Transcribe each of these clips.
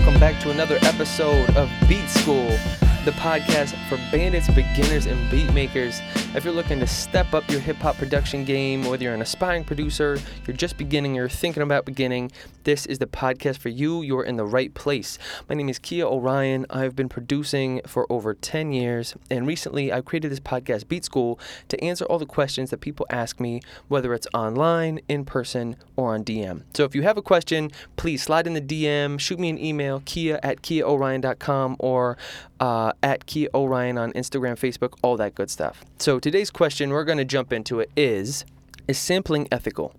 welcome back to another episode of Beat School, the podcast for bandits, beginners, and beat makers. If you're looking to step up your hip hop production game, whether you're an aspiring producer, you're just beginning, you're thinking about beginning, this is the podcast for you. You're in the right place. My name is Kia Orion. I've been producing for over 10 years, and recently I created this podcast, Beat School, to answer all the questions that people ask me, whether it's online, in person, or on DM. So if you have a question, please slide in the DM, shoot me an email, kia at kiaorion.com, or uh, at Kia Orion on Instagram, Facebook, all that good stuff. So today's question, we're going to jump into it, is Is sampling ethical?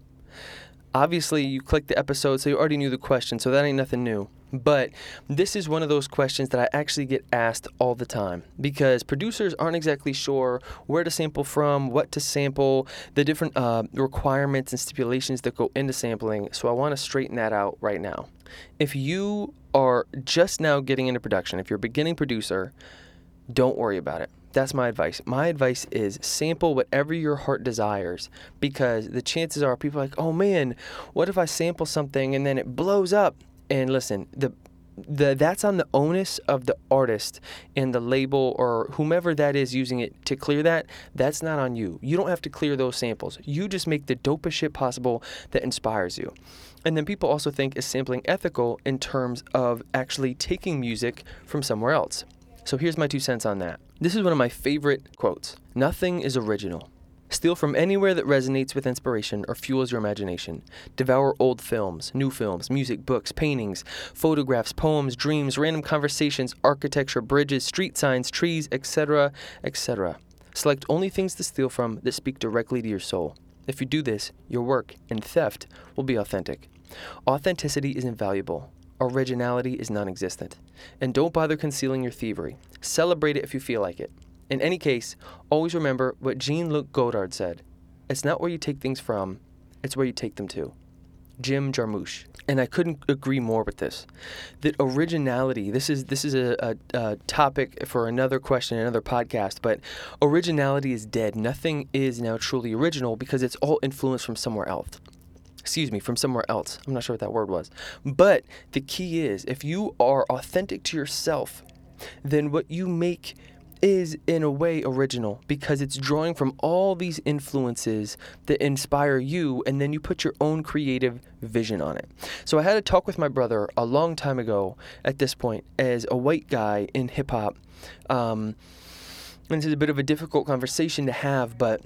Obviously, you clicked the episode, so you already knew the question, so that ain't nothing new. But this is one of those questions that I actually get asked all the time because producers aren't exactly sure where to sample from, what to sample, the different uh, requirements and stipulations that go into sampling. So I want to straighten that out right now. If you are just now getting into production, if you're a beginning producer, don't worry about it. That's my advice. My advice is sample whatever your heart desires because the chances are people are like, oh man, what if I sample something and then it blows up? And listen, the the that's on the onus of the artist and the label or whomever that is using it to clear that. That's not on you. You don't have to clear those samples. You just make the dopest shit possible that inspires you. And then people also think is sampling ethical in terms of actually taking music from somewhere else. So here's my two cents on that. This is one of my favorite quotes Nothing is original. Steal from anywhere that resonates with inspiration or fuels your imagination. Devour old films, new films, music, books, paintings, photographs, poems, dreams, random conversations, architecture, bridges, street signs, trees, etc., etc. Select only things to steal from that speak directly to your soul. If you do this, your work and theft will be authentic. Authenticity is invaluable originality is non existent. And don't bother concealing your thievery. Celebrate it if you feel like it. In any case, always remember what Jean Luc Godard said it's not where you take things from, it's where you take them to. Jim Jarmusch. And I couldn't agree more with this. That originality, this is this is a, a, a, topic for another question, another podcast, but originality is dead. Nothing is now truly original because it's all influenced from somewhere else excuse me, from somewhere else. I'm not sure what that word was. But the key is if you are authentic to yourself, then what you make is in a way original because it's drawing from all these influences that inspire you and then you put your own creative vision on it. So I had a talk with my brother a long time ago at this point as a white guy in hip hop. Um, and this is a bit of a difficult conversation to have, but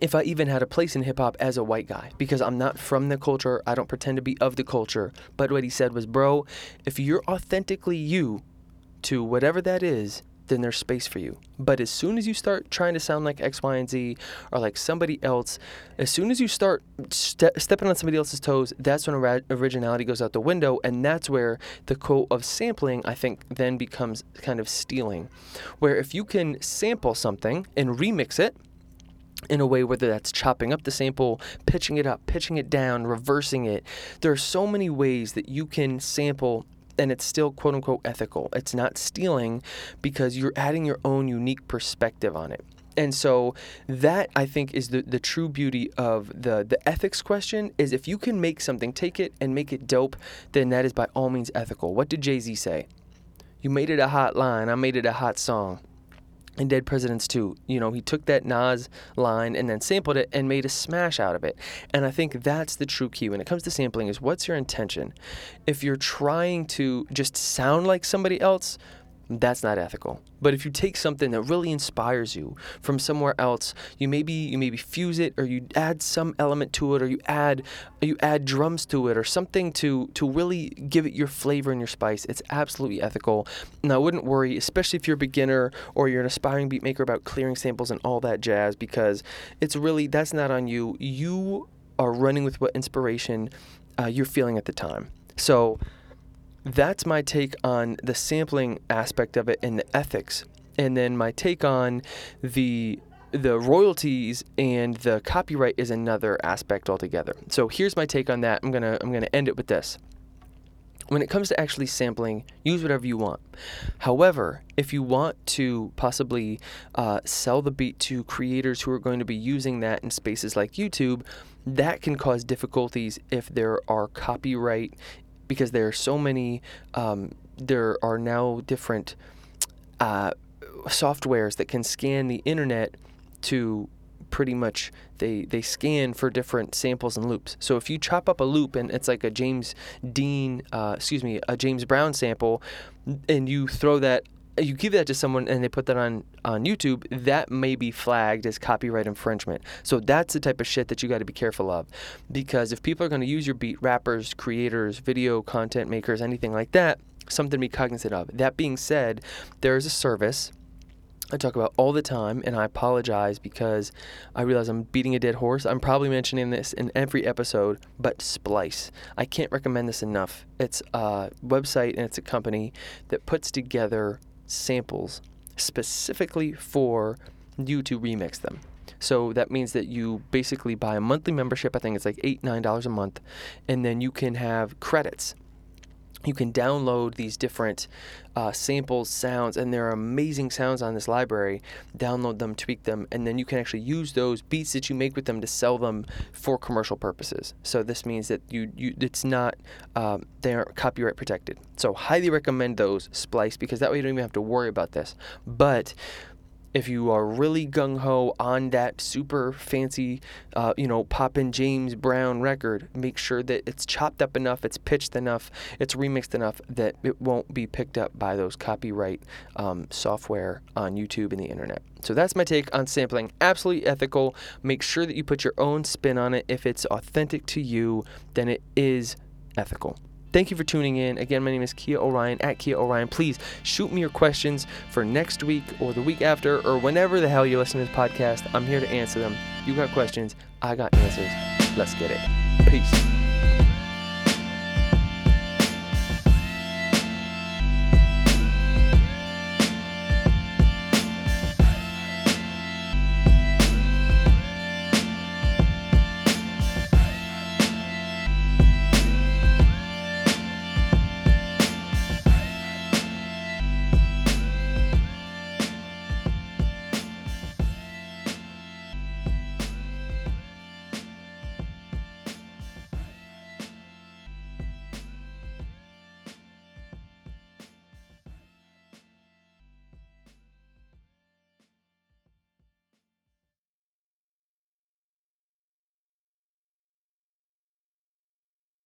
if I even had a place in hip hop as a white guy, because I'm not from the culture, I don't pretend to be of the culture. But what he said was, bro, if you're authentically you to whatever that is, then there's space for you. But as soon as you start trying to sound like X, Y, and Z or like somebody else, as soon as you start ste- stepping on somebody else's toes, that's when originality goes out the window. And that's where the quote of sampling, I think, then becomes kind of stealing. Where if you can sample something and remix it, in a way whether that's chopping up the sample, pitching it up, pitching it down, reversing it. There are so many ways that you can sample and it's still quote unquote ethical. It's not stealing because you're adding your own unique perspective on it. And so that I think is the, the true beauty of the the ethics question is if you can make something, take it and make it dope, then that is by all means ethical. What did Jay-Z say? You made it a hot line, I made it a hot song in Dead Presidents 2, you know, he took that Nas line and then sampled it and made a smash out of it. And I think that's the true key when it comes to sampling is what's your intention? If you're trying to just sound like somebody else, that's not ethical. But if you take something that really inspires you from somewhere else, you maybe you maybe fuse it or you add some element to it or you add you add drums to it or something to to really give it your flavor and your spice. It's absolutely ethical. And I wouldn't worry, especially if you're a beginner or you're an aspiring beat maker about clearing samples and all that jazz because it's really that's not on you. You are running with what inspiration uh, you're feeling at the time. So that's my take on the sampling aspect of it and the ethics. And then my take on the the royalties and the copyright is another aspect altogether. So here's my take on that. I'm gonna I'm gonna end it with this. When it comes to actually sampling, use whatever you want. However, if you want to possibly uh, sell the beat to creators who are going to be using that in spaces like YouTube, that can cause difficulties if there are copyright because there are so many. Um, there are now different uh, softwares that can scan the internet to pretty much they they scan for different samples and loops. So if you chop up a loop and it's like a James Dean, uh, excuse me, a James Brown sample, and you throw that. You give that to someone and they put that on, on YouTube, that may be flagged as copyright infringement. So that's the type of shit that you got to be careful of. Because if people are going to use your beat, rappers, creators, video content makers, anything like that, something to be cognizant of. That being said, there is a service I talk about all the time, and I apologize because I realize I'm beating a dead horse. I'm probably mentioning this in every episode, but Splice. I can't recommend this enough. It's a website and it's a company that puts together samples specifically for you to remix them. So that means that you basically buy a monthly membership. I think it's like eight, nine dollars a month, and then you can have credits you can download these different uh, samples, sounds, and there are amazing sounds on this library. Download them, tweak them, and then you can actually use those beats that you make with them to sell them for commercial purposes. So this means that you, you it's not um, they aren't copyright protected. So highly recommend those Splice because that way you don't even have to worry about this. But if you are really gung ho on that super fancy, uh, you know, poppin' James Brown record, make sure that it's chopped up enough, it's pitched enough, it's remixed enough that it won't be picked up by those copyright um, software on YouTube and the internet. So that's my take on sampling. Absolutely ethical. Make sure that you put your own spin on it. If it's authentic to you, then it is ethical. Thank you for tuning in. Again, my name is Kia Orion at Kia Orion. Please shoot me your questions for next week or the week after or whenever the hell you listen to this podcast. I'm here to answer them. You got questions, I got answers. Let's get it. Peace.